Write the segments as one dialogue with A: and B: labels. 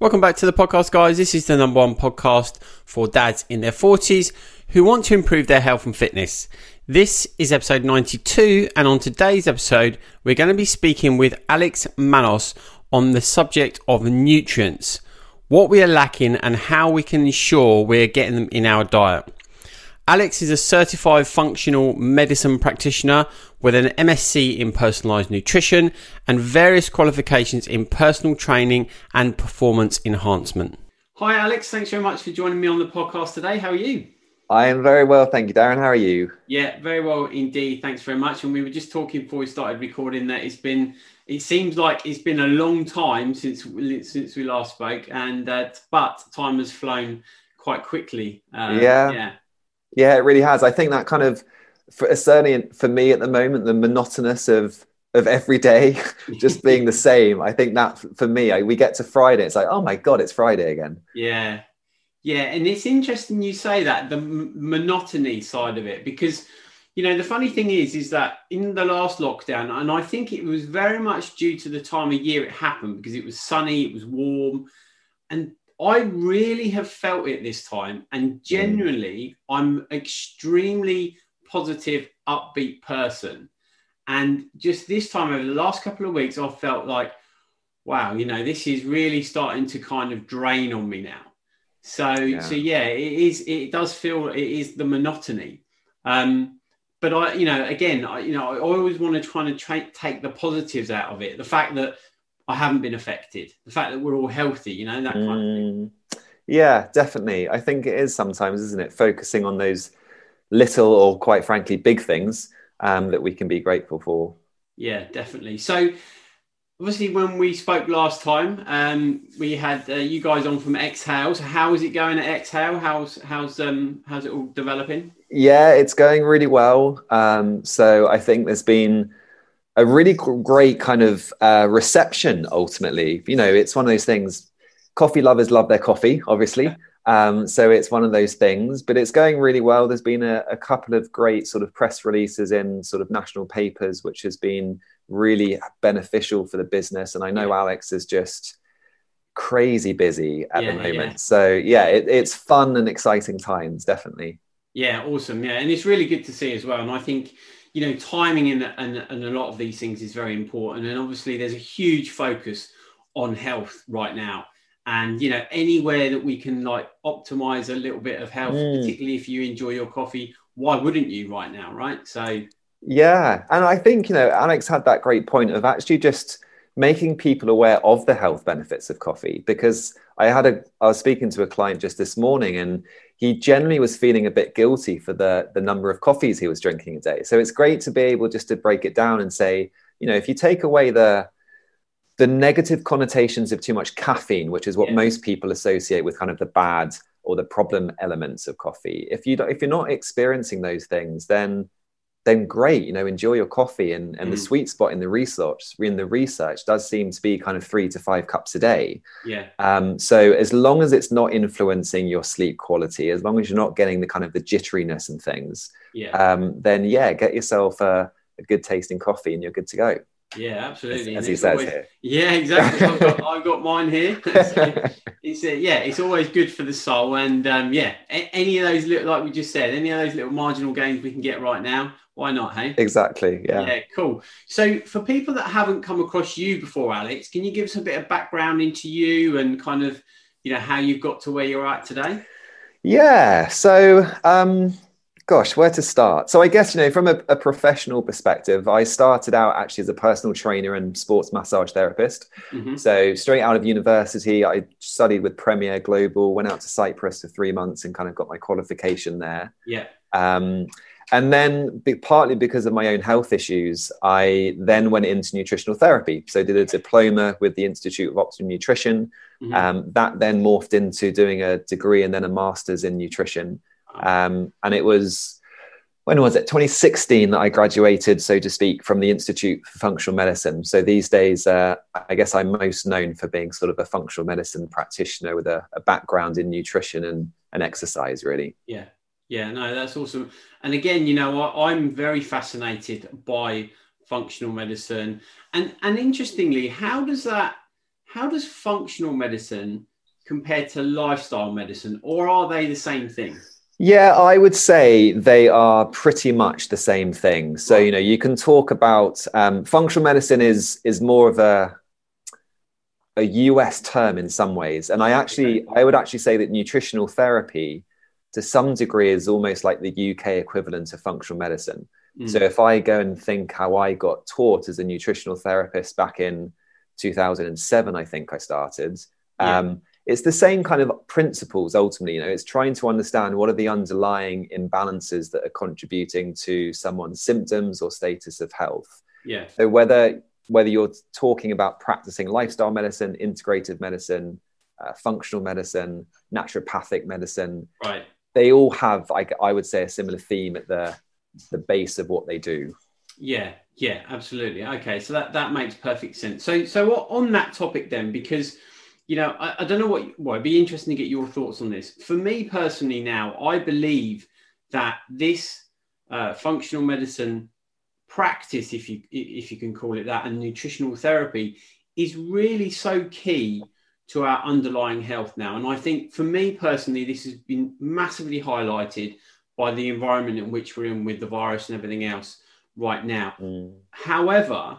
A: Welcome back to the podcast, guys. This is the number one podcast for dads in their 40s who want to improve their health and fitness. This is episode 92, and on today's episode, we're going to be speaking with Alex Manos on the subject of nutrients what we are lacking, and how we can ensure we're getting them in our diet. Alex is a certified functional medicine practitioner with an MSc in personalized nutrition and various qualifications in personal training and performance enhancement. Hi, Alex. Thanks very much for joining me on the podcast today. How are you?
B: I am very well, thank you, Darren. How are you?
A: Yeah, very well indeed. Thanks very much. And we were just talking before we started recording that it's been it seems like it's been a long time since since we last spoke, and uh, but time has flown quite quickly.
B: Uh, yeah, yeah, yeah, it really has. I think that kind of, for, uh, certainly for me at the moment, the monotonous of of every day just being the same. I think that for me, I, we get to Friday, it's like, oh my god, it's Friday again.
A: Yeah, yeah, and it's interesting you say that the m- monotony side of it because you know the funny thing is is that in the last lockdown and i think it was very much due to the time of year it happened because it was sunny it was warm and i really have felt it this time and mm. genuinely i'm extremely positive upbeat person and just this time over the last couple of weeks i've felt like wow you know this is really starting to kind of drain on me now so yeah. so yeah it is it does feel it is the monotony um but I, you know, again, I, you know, I always want to try and tra- take the positives out of it. The fact that I haven't been affected, the fact that we're all healthy, you know, that kind mm. of thing. Mm.
B: Yeah, definitely. I think it is sometimes, isn't it? Focusing on those little or quite frankly big things um, that we can be grateful for.
A: Yeah, definitely. So, obviously, when we spoke last time, um, we had uh, you guys on from Exhale. So, how is it going at Exhale? How's how's um how's it all developing?
B: Yeah, it's going really well. Um, so I think there's been a really great kind of uh, reception. Ultimately, you know, it's one of those things. Coffee lovers love their coffee, obviously. Um, so it's one of those things, but it's going really well. There's been a, a, couple of great sort of press releases in sort of national papers, which has been really beneficial for the business. And I know yeah. Alex is just crazy busy at yeah, the moment. Yeah. So yeah, it, it's fun and exciting times, definitely.
A: Yeah, awesome. Yeah, and it's really good to see as well. And I think you know timing and, and, and a lot of these things is very important. And obviously, there's a huge focus on health right now. And you know, anywhere that we can like optimize a little bit of health, mm. particularly if you enjoy your coffee, why wouldn't you right now, right? So
B: yeah, and I think you know Alex had that great point of actually just making people aware of the health benefits of coffee because I had a I was speaking to a client just this morning and he generally was feeling a bit guilty for the the number of coffees he was drinking a day. So it's great to be able just to break it down and say, you know, if you take away the the negative connotations of too much caffeine, which is what yeah. most people associate with kind of the bad or the problem elements of coffee. If you if you're not experiencing those things, then then great you know enjoy your coffee and, and mm. the sweet spot in the research in the research does seem to be kind of three to five cups a day.
A: Yeah.
B: Um, so as long as it's not influencing your sleep quality as long as you're not getting the kind of the jitteriness and things
A: yeah.
B: um, then yeah get yourself a, a good tasting coffee and you're good to go
A: yeah, absolutely.
B: As, as he says always, here.
A: Yeah, exactly. I've, got, I've, got, mine here. so it's uh, yeah, it's always good for the soul, and um, yeah, a- any of those little, like we just said, any of those little marginal gains we can get right now, why not? Hey,
B: exactly. Yeah.
A: Yeah, cool. So for people that haven't come across you before, Alex, can you give us a bit of background into you and kind of you know how you've got to where you're at today?
B: Yeah. So. Um, Gosh, where to start? So I guess you know, from a, a, professional perspective, I started out actually as a personal trainer and sports massage therapist. Mm-hmm. So straight out of university, I studied with Premier Global, went out to Cyprus for three months, and kind of got my qualification there.
A: Yeah.
B: Um, and then be, partly because of my own health issues, I then went into nutritional therapy. So did a diploma with the Institute of Optimum Nutrition. Mm-hmm. Um, that then morphed into doing a degree and then a master's in nutrition. Um, and it was when was it 2016 that i graduated so to speak from the institute for functional medicine so these days uh, i guess i'm most known for being sort of a functional medicine practitioner with a, a background in nutrition and, and exercise really
A: yeah yeah, no, that's awesome. And again, you know, I, I'm very fascinated by functional medicine. And and interestingly, how does that how does functional medicine compare to lifestyle medicine, or are they the same thing?
B: Yeah, I would say they are pretty much the same thing. So you know, you can talk about um, functional medicine is is more of a a US term in some ways, and I actually I would actually say that nutritional therapy to some degree is almost like the UK equivalent of functional medicine. Mm. So if I go and think how I got taught as a nutritional therapist back in 2007, I think I started. Yeah. It's the same kind of principles ultimately. You know, it's trying to understand what are the underlying imbalances that are contributing to someone's symptoms or status of health.
A: Yeah.
B: So whether whether you're talking about practicing lifestyle medicine, integrative medicine, uh, functional medicine, naturopathic medicine,
A: right
B: they all have, I, I would say, a similar theme at the the base of what they do.
A: Yeah, yeah, absolutely. Okay, so that that makes perfect sense. So so on that topic then, because you know, I, I don't know what. Well, it'd be interesting to get your thoughts on this. For me personally, now I believe that this uh, functional medicine practice, if you if you can call it that, and nutritional therapy is really so key to our underlying health now. And I think for me personally, this has been massively highlighted by the environment in which we're in with the virus and everything else right now. Mm. However,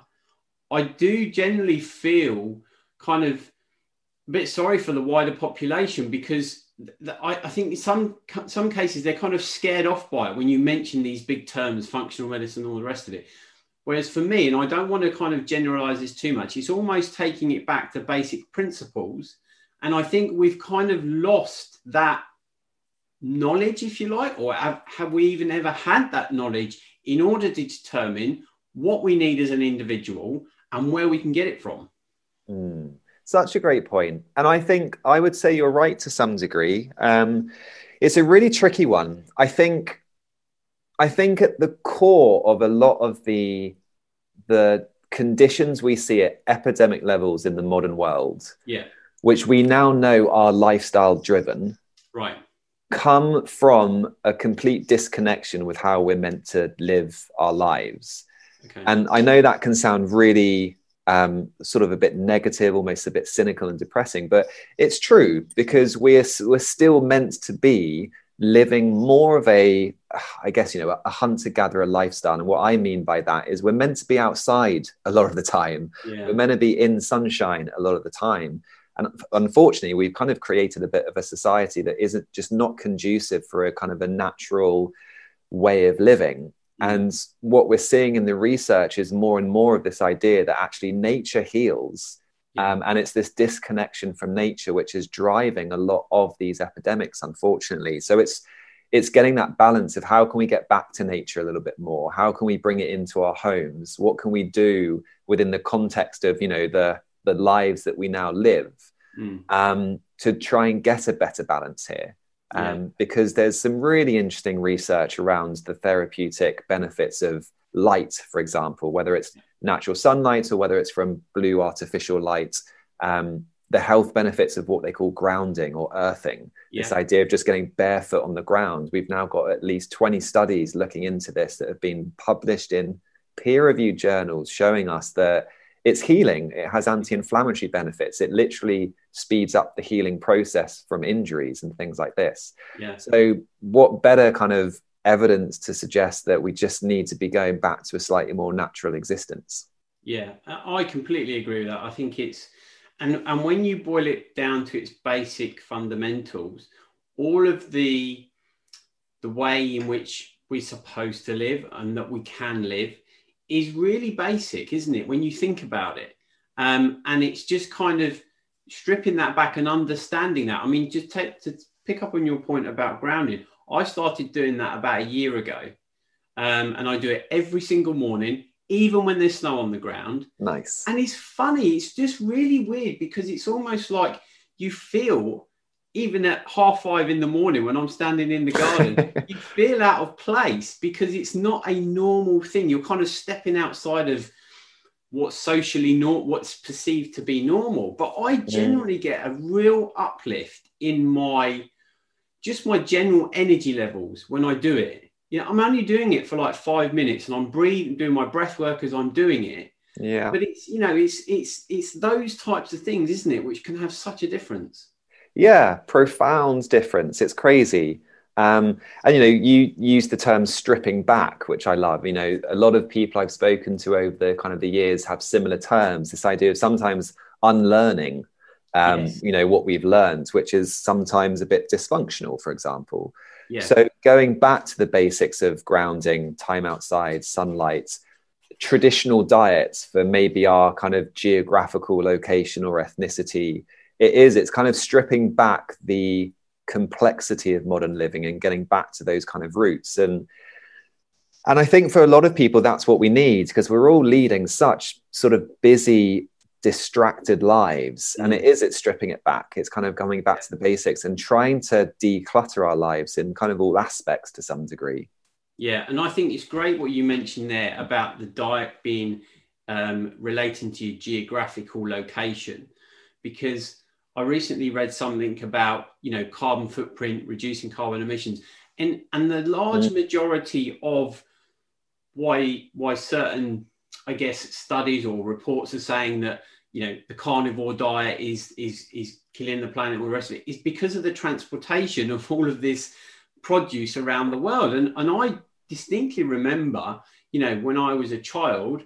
A: I do generally feel kind of a bit sorry for the wider population because I, think some some cases they're kind of scared off by it when you mention these big terms, functional medicine, all the rest of it. Whereas for me, and I don't want to kind of generalize this too much, it's almost taking it back to basic principles. And I think we've kind of lost that knowledge, if you like, or have, have we even ever had that knowledge in order to determine what we need as an individual and where we can get it from?
B: Mm, such a great point. And I think I would say you're right to some degree. Um, it's a really tricky one. I think I think at the core of a lot of the the conditions we see at epidemic levels in the modern world,
A: yeah,
B: which we now know are lifestyle driven,
A: right,
B: come from a complete disconnection with how we're meant to live our lives. Okay. And I know that can sound really um, sort of a bit negative, almost a bit cynical and depressing, but it's true because we're we're still meant to be living more of a i guess you know a hunter gatherer lifestyle and what i mean by that is we're meant to be outside a lot of the time yeah. we're meant to be in sunshine a lot of the time and unfortunately we've kind of created a bit of a society that isn't just not conducive for a kind of a natural way of living. And what we're seeing in the research is more and more of this idea that actually nature heals um, and it's this disconnection from nature which is driving a lot of these epidemics, unfortunately. So it's it's getting that balance of how can we get back to nature a little bit more? How can we bring it into our homes? What can we do within the context of you know the the lives that we now live mm. um, to try and get a better balance here? Um, yeah. Because there's some really interesting research around the therapeutic benefits of light, for example, whether it's natural sunlight or whether it's from blue artificial light, um, the health benefits of what they call grounding or earthing. Yeah. This idea of just getting barefoot on the ground. We've now got at least 20 studies looking into this that have been published in peer reviewed journals showing us that it's healing. It has anti inflammatory benefits. It literally speeds up the healing process from injuries and things like this.
A: Yeah.
B: So, what better kind of evidence to suggest that we just need to be going back to a slightly more natural existence.
A: Yeah, I completely agree with that. I think it's and and when you boil it down to its basic fundamentals, all of the the way in which we're supposed to live and that we can live is really basic, isn't it? When you think about it, um, and it's just kind of stripping that back and understanding that. I mean, just take, to pick up on your point about grounding. I started doing that about a year ago. um, and I do it every single morning, even when there's snow on the ground.
B: Nice.
A: And it's funny. It's just really weird because it's almost like you feel even at half five in the morning when I'm standing in the garden, you feel out of place because it's not a normal thing. You're kind of stepping outside of what's socially not what's perceived to be normal. But I generally get a real uplift in my just my general energy levels when I do it. You know, I'm only doing it for like five minutes and I'm breathing, doing my breath work as I'm doing it.
B: Yeah.
A: But it's you know, it's it's it's those types of things, isn't it, which can have such a difference.
B: Yeah, profound difference. It's crazy. Um, and you know, you use the term stripping back, which I love. You know, a lot of people I've spoken to over the kind of the years have similar terms. This idea of sometimes unlearning, um, yes. you know, what we've learned, which is sometimes a bit dysfunctional, for example. Yeah. So going back to the basics of grounding, time outside, sunlight, traditional diets for maybe our kind of geographical location or ethnicity it is it's kind of stripping back the complexity of modern living and getting back to those kind of roots. And and i think for a lot of people that's what we need because we're all leading such sort of busy distracted lives. And it is it's stripping it back. It's kind of coming back to the basics and trying to declutter our lives in kind of all aspects to some degree.
A: Yeah and i think it's great what you mentioned there about the diet being um, relating to your geographical location because I recently read something about you know carbon footprint, reducing carbon emissions, and and the large mm. majority of why why certain I guess studies or reports are saying that you know the carnivore diet is is is killing the planet and all the rest of it is because of the transportation of all of this produce around the world, and and I distinctly remember you know when I was a child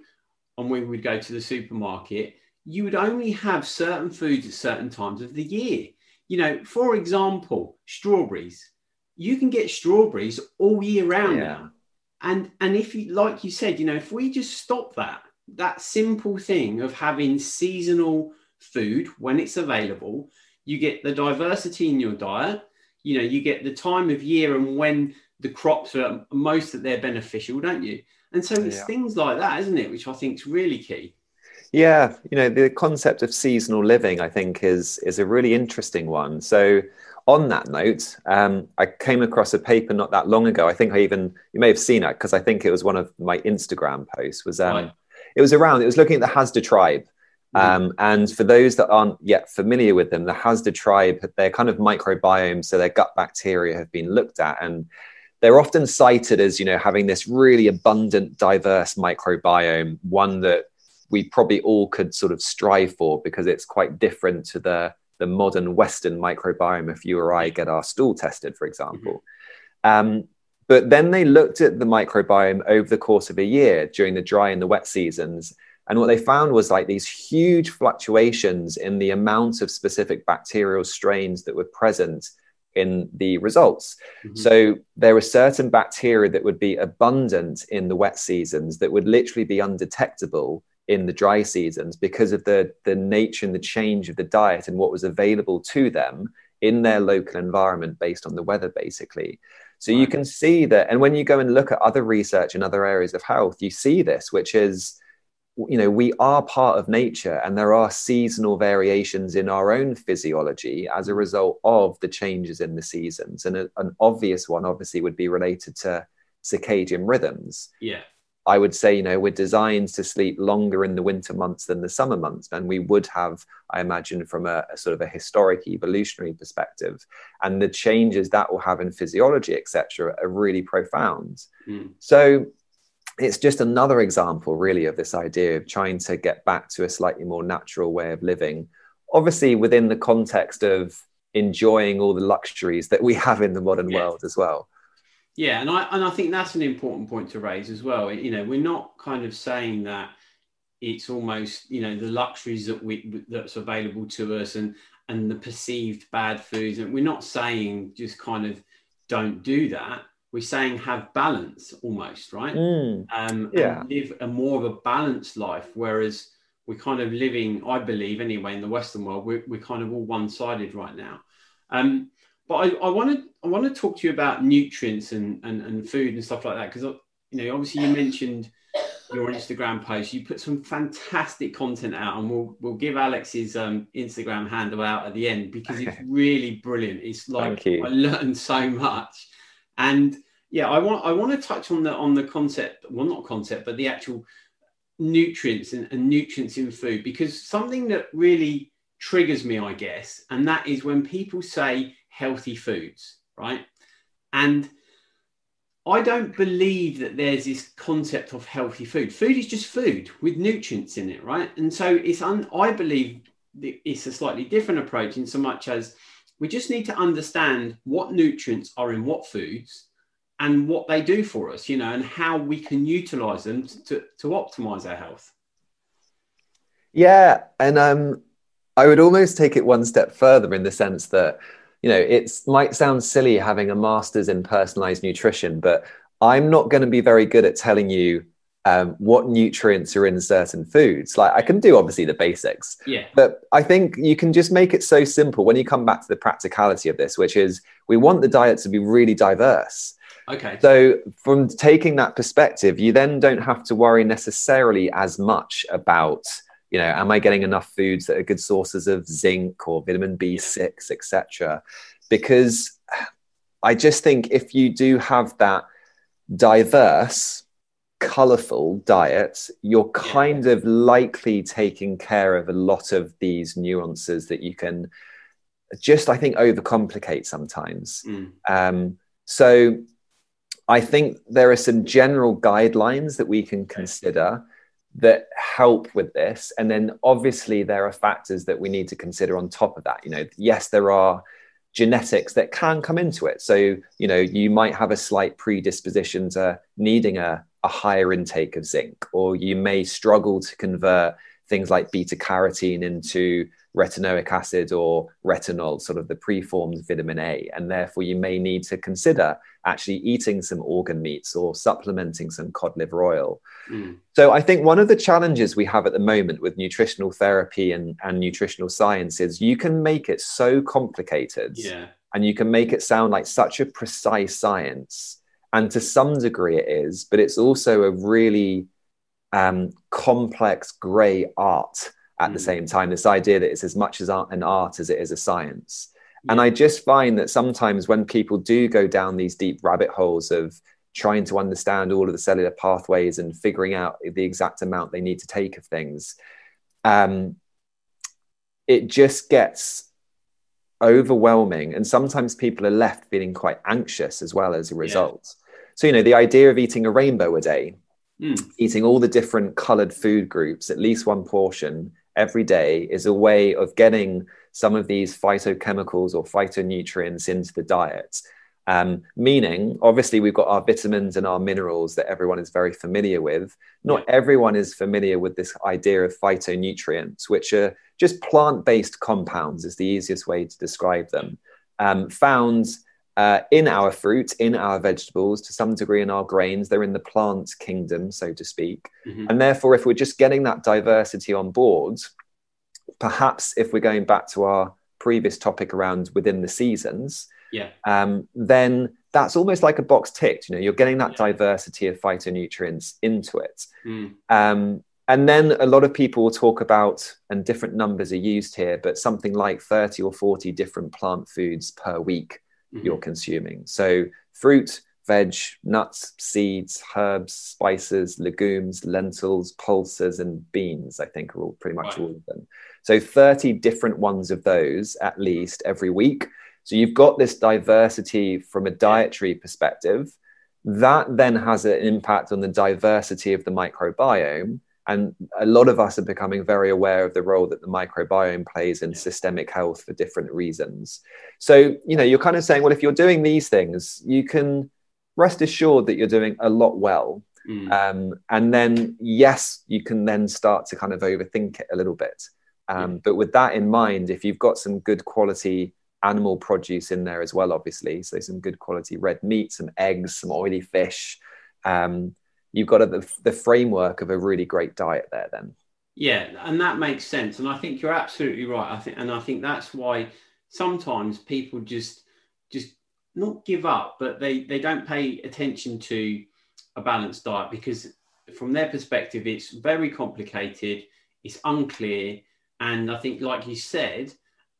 A: and we would go to the supermarket you would only have certain foods at certain times of the year. You know, for example, strawberries. You can get strawberries all year round yeah. now. And and if you like you said, you know, if we just stop that, that simple thing of having seasonal food when it's available, you get the diversity in your diet, you know, you get the time of year and when the crops are most that they're beneficial, don't you? And so it's yeah. things like that, isn't it? Which I think is really key.
B: Yeah, you know, the concept of seasonal living, I think, is is a really interesting one. So, on that note, um, I came across a paper not that long ago. I think I even you may have seen it because I think it was one of my Instagram posts. Was um, right. it was around? It was looking at the Hazda tribe. Mm-hmm. Um, and for those that aren't yet familiar with them, the Hazda tribe, their kind of microbiome, so their gut bacteria have been looked at, and they're often cited as you know having this really abundant, diverse microbiome, one that we probably all could sort of strive for because it's quite different to the the modern Western microbiome if you or I get our stool tested, for example. Mm-hmm. Um, but then they looked at the microbiome over the course of a year during the dry and the wet seasons. And what they found was like these huge fluctuations in the amount of specific bacterial strains that were present in the results. Mm-hmm. So there were certain bacteria that would be abundant in the wet seasons that would literally be undetectable in the dry seasons because of the the nature and the change of the diet and what was available to them in their local environment based on the weather basically. So right. you can see that and when you go and look at other research in other areas of health you see this which is you know we are part of nature and there are seasonal variations in our own physiology as a result of the changes in the seasons. And a, an obvious one obviously would be related to circadian rhythms.
A: Yeah
B: I would say, you know, we're designed to sleep longer in the winter months than the summer months. And we would have, I imagine, from a, a, sort of a historic evolutionary perspective. And the changes that will have in physiology, etc., are really profound. Mm. So it's just another example, really, of this idea of trying to get back to a slightly more natural way of living. Obviously, within the context of enjoying all the luxuries that we have in the modern yeah. world as well.
A: Yeah, and I and I think that's an important point to raise as well. You know, we're not kind of saying that it's almost you know the luxuries that we that's available to us and and the perceived bad foods, and we're not saying just kind of don't do that. We're saying have balance almost, right?
B: Mm,
A: um, yeah. live a more of a balanced life, whereas we're kind of living, I believe anyway, in the Western world, we're, we're kind of all one-sided right now. Um, but I, I want to I want to talk to you about nutrients and, and, and food and stuff like that because you know, obviously you mentioned your Instagram post. You put some fantastic content out, and we'll we'll give Alex's um, Instagram handle out at the end because it's really brilliant. It's like I learned so much, and yeah, I want I want to touch on the on the concept. Well, not concept, but the actual nutrients and, and nutrients in food because something that really triggers me, I guess, and that is when people say healthy foods, right? And I don't believe that there's this concept of healthy food. Food is just food with nutrients in it, right? And so it's un- I believe it's a slightly different approach in so much as we just need to understand what nutrients are in what foods and what they do for us, you know, and how we can utilize them to, to optimize our health.
B: Yeah. And um, I would almost take it one step further in the sense that you know, it might sound silly having a master's in personalized nutrition, but I'm not going to be very good at telling you um, what nutrients are in certain foods. Like I can do obviously the basics,
A: yeah.
B: But I think you can just make it so simple when you come back to the practicality of this, which is we want the diet to be really diverse.
A: Okay.
B: So from taking that perspective, you then don't have to worry necessarily as much about you know am i getting enough foods that are good sources of zinc or vitamin b6 etc because i just think if you do have that diverse colorful diet you're kind yeah. of likely taking care of a lot of these nuances that you can just i think overcomplicate sometimes mm. um, so i think there are some general guidelines that we can consider that help with this. And then obviously there are factors that we need to consider on top of that. You know yes there are genetics that can come into it. So you know you might have a slight predisposition to needing a, a higher intake of zinc or you may struggle to convert things like beta carotene into retinoic acid or retinol, sort of the preformed vitamin A. And therefore, you may need to consider actually eating some organ meats or supplementing some cod liver oil. Mm. So, I think one of the challenges we have at the moment with nutritional therapy and, and nutritional science is you can make it so complicated
A: yeah.
B: and you can make it sound like such a precise science. And to some degree, it is, but it's also a really um, complex gray art at mm. the same time. This idea that it's as much as art, an art as it is a science. Yeah. And I just find that sometimes when people do go down these deep rabbit holes of trying to understand all of the cellular pathways and figuring out the exact amount they need to take of things, um, it just gets overwhelming. And sometimes people are left feeling quite anxious as well as a result. Yeah. So, you know, the idea of eating a rainbow a day, mm. eating all the different colored food groups, at least one portion, every day is a way of getting some of these phytochemicals or phytonutrients into the diet. Um, meaning, obviously, we've got our vitamins and our minerals that everyone is very familiar with. Not everyone is familiar with this idea of phytonutrients, which are just plant based compounds, is the easiest way to describe them, um, found uh, in our fruit, in our vegetables, to some degree in our grains. They're in the plant kingdom, so to speak. Mm-hmm. And therefore, if we're just getting that diversity on board, perhaps if we're going back to our previous topic around within the seasons,
A: yeah,
B: um, then that's almost like a box ticked. You know, you're getting that yeah. diversity of phytonutrients into it. Mm. Um, and then a lot of people will talk about, and different numbers are used here, but something like 30 or 40 different plant foods per week mm-hmm. you're consuming. So, fruit, veg, nuts, seeds, herbs, spices, legumes, lentils, pulses, and beans, I think are all pretty much right. all of them. So, 30 different ones of those at least every week. So, you've got this diversity from a dietary perspective. That then has an impact on the diversity of the microbiome and a lot of us are becoming very aware of the role that the microbiome plays in systemic health for different reasons. So, you know, you're kind of saying, well, if you're doing these things, you can rest assured that you're doing a lot well. Mm. Um, and then, yes, you can then start to kind of overthink it a little bit. Um. But with that in mind, if you've got some good quality animal produce in there as well, obviously, so some good quality red meat, some eggs, some oily fish, um, you've got a, the, the framework of a really great diet there then
A: yeah and that makes sense and i think you're absolutely right i think and i think that's why sometimes people just just not give up but they they don't pay attention to a balanced diet because from their perspective, it's very complicated, it's unclear, and I think, like you said,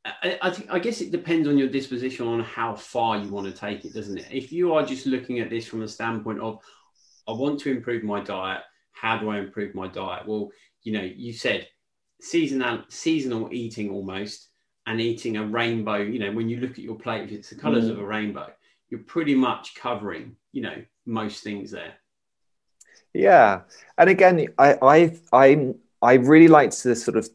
A: I, I, think, I guess it depends on your disposition on how far you want to take it, doesn't it? If you are just looking at this from a standpoint of, I want to improve my diet, how do I improve my diet? Well, you know, you said seasonal seasonal eating almost, and eating a rainbow. You know, when you look at your plate, if it's the colours mm. of a rainbow, you're pretty much covering, you know, most things there.
B: Yeah, and again, I I I I really like to sort of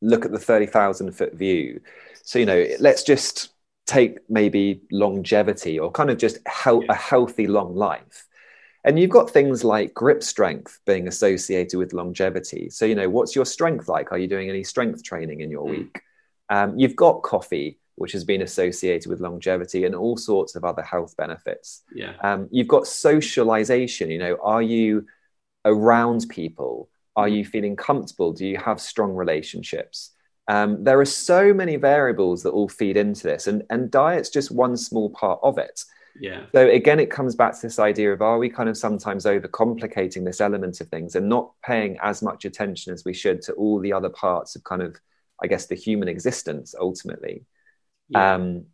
B: look at the thirty thousand foot view. So you know, let's just take maybe longevity or kind of just he- a healthy long life. And you've got things like grip strength being associated with longevity. So, you know, what's your strength like? Are you doing any strength training in your mm. week? Um, you've got coffee, which has been associated with longevity and all sorts of other health benefits.
A: Yeah.
B: Um, you've got socialization. You know, are you around people? Are you feeling comfortable? Do you have strong relationships? Um, there are so many variables that all feed into this, and, and diet's just one small part of it.
A: Yeah.
B: So again, it comes back to this idea of are we kind of sometimes overcomplicating this element of things and not paying as much attention as we should to all the other parts of kind of, I guess, the human existence ultimately. Yeah. Um,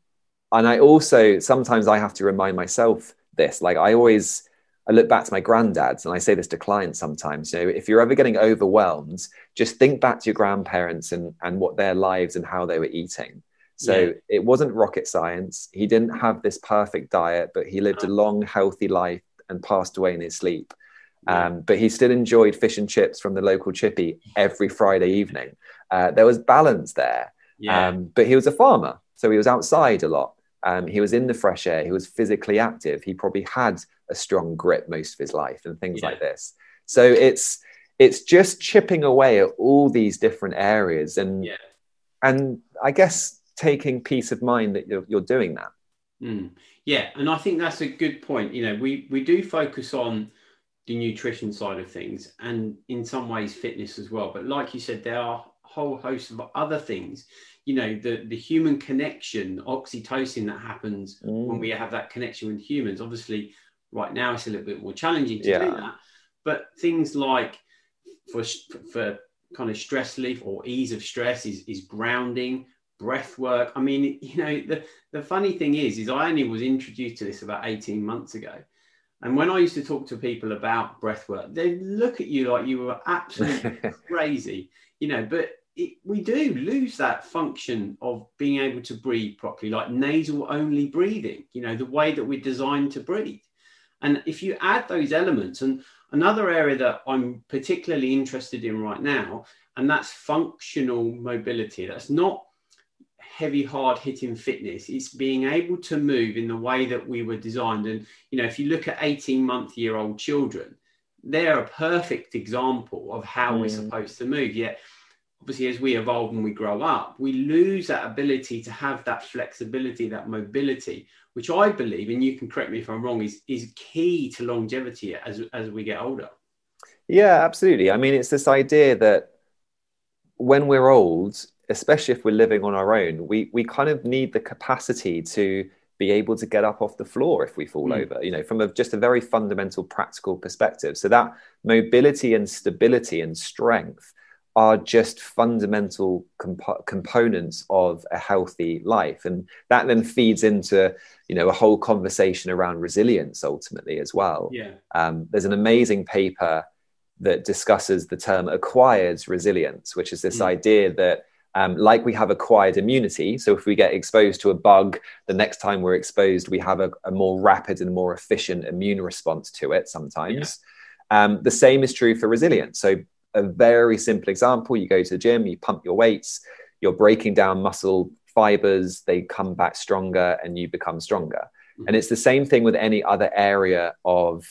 B: and I also sometimes I have to remind myself this. Like I always I look back to my granddads and I say this to clients sometimes, you know, if you're ever getting overwhelmed, just think back to your grandparents and, and what their lives and how they were eating. So yeah. it wasn't rocket science. He didn't have this perfect diet, but he lived a long, healthy life and passed away in his sleep. Um, but he still enjoyed fish and chips from the local chippy every Friday evening. Uh, there was balance there.
A: Yeah. Um,
B: but he was a farmer, so he was outside a lot. Um, he was in the fresh air. He was physically active. He probably had a strong grip most of his life and things yeah. like this. So it's it's just chipping away at all these different areas and
A: yeah.
B: and I guess taking peace of mind that you're, you're doing that.
A: Mm. Yeah, and I think that's a good point. You know, we we do focus on the nutrition side of things and in some ways fitness as well. But like you said, there are a whole host of other things. You know, the the human connection, oxytocin that happens mm. when we have that connection with humans. Obviously, right now it's a little bit more challenging to yeah. do that. But things like for for kind of stress relief or ease of stress is is grounding breath work. I mean, you know, the, the funny thing is, is I only was introduced to this about 18 months ago. And when I used to talk to people about breath work, they look at you like you were absolutely crazy, you know, but it, we do lose that function of being able to breathe properly, like nasal only breathing, you know, the way that we're designed to breathe. And if you add those elements, and another area that I'm particularly interested in right now, and that's functional mobility. That's not heavy, hard hitting fitness. It's being able to move in the way that we were designed. And, you know, if you look at 18 month year old children, they're a perfect example of how mm. we're supposed to move. Yet, obviously, as we evolve and we grow up, we lose that ability to have that flexibility, that mobility, which I believe, and you can correct me if I'm wrong, is, is key to longevity as, as we get older.
B: Yeah, absolutely. I mean, it's this idea that when we're old, especially if we're living on our own, we we kind of need the capacity to be able to get up off the floor if we fall mm. over, you know, from a, just a very fundamental practical perspective. So that mobility and stability and strength are just fundamental comp- components of a healthy life and that then feeds into you know a whole conversation around resilience ultimately as well
A: yeah
B: um, there's an amazing paper that discusses the term acquired resilience which is this mm. idea that um, like we have acquired immunity. So if we get exposed to a bug, the next time we're exposed, we have a, a more rapid and more efficient immune response to it sometimes. Yeah. Um, the same is true for resilience. So a very simple example, you go to the gym, you pump your weights, you're breaking down muscle fibers, they come back stronger and you become stronger. Mm-hmm. And it's the same thing with any other area of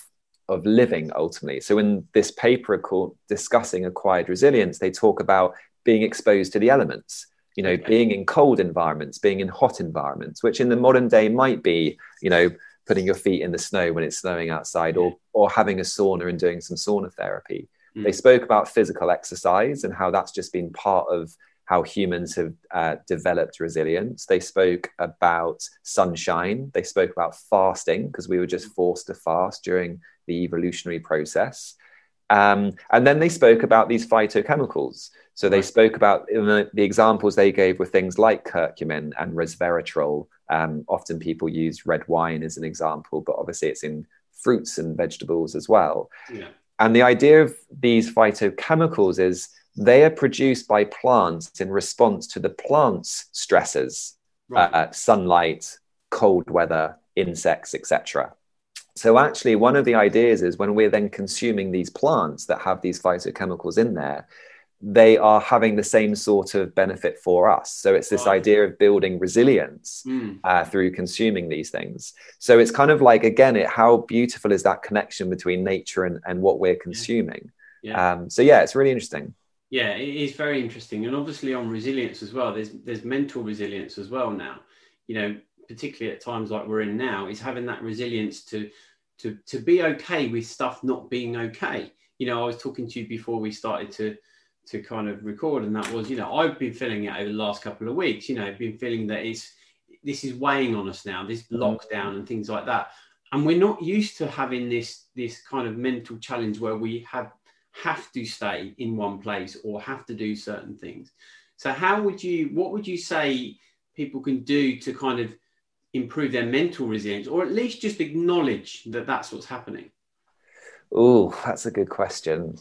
B: of living ultimately. So in this paper called discussing acquired resilience, they talk about being exposed to the elements you know being in cold environments being in hot environments which in the modern day might be you know putting your feet in the snow when it's snowing outside or or having a sauna and doing some sauna therapy mm. they spoke about physical exercise and how that's just been part of how humans have uh, developed resilience. They spoke about sunshine. They spoke about fasting because we were just forced to fast during the evolutionary process. Um, and then they spoke about these phytochemicals. So they spoke about the, examples they gave were things like curcumin and resveratrol. Um, often people use red wine as an example, but obviously it's in fruits and vegetables as well. Yeah. And the idea of these phytochemicals is they are produced by plants in response to the plant's stresses, right. uh, sunlight, cold weather, insects, etc. So actually, one of the ideas is when we're then consuming these plants that have these phytochemicals in there, they are having the same sort of benefit for us. So it's this idea of building resilience mm. uh, through consuming these things. So it's kind of like, again, it, how beautiful is that connection between nature and, and what we're consuming? Yeah. yeah. Um, so yeah, it's really interesting.
A: Yeah, it is very interesting. And obviously on resilience as well, there's, there's mental resilience as well now, you know, particularly at times like we're in now, is having that resilience to, to, to be okay with stuff not being okay. You know, I was talking to you before we started to, to kind of record, and that was, you know, I've been feeling it over the last couple of weeks. You know, I've been feeling that it's this is weighing on us now, this mm-hmm. lockdown and things like that, and we're not used to having this this kind of mental challenge where we have have to stay in one place or have to do certain things. So, how would you? What would you say people can do to kind of improve their mental resilience, or at least just acknowledge that that's what's happening?
B: Oh, that's a good question.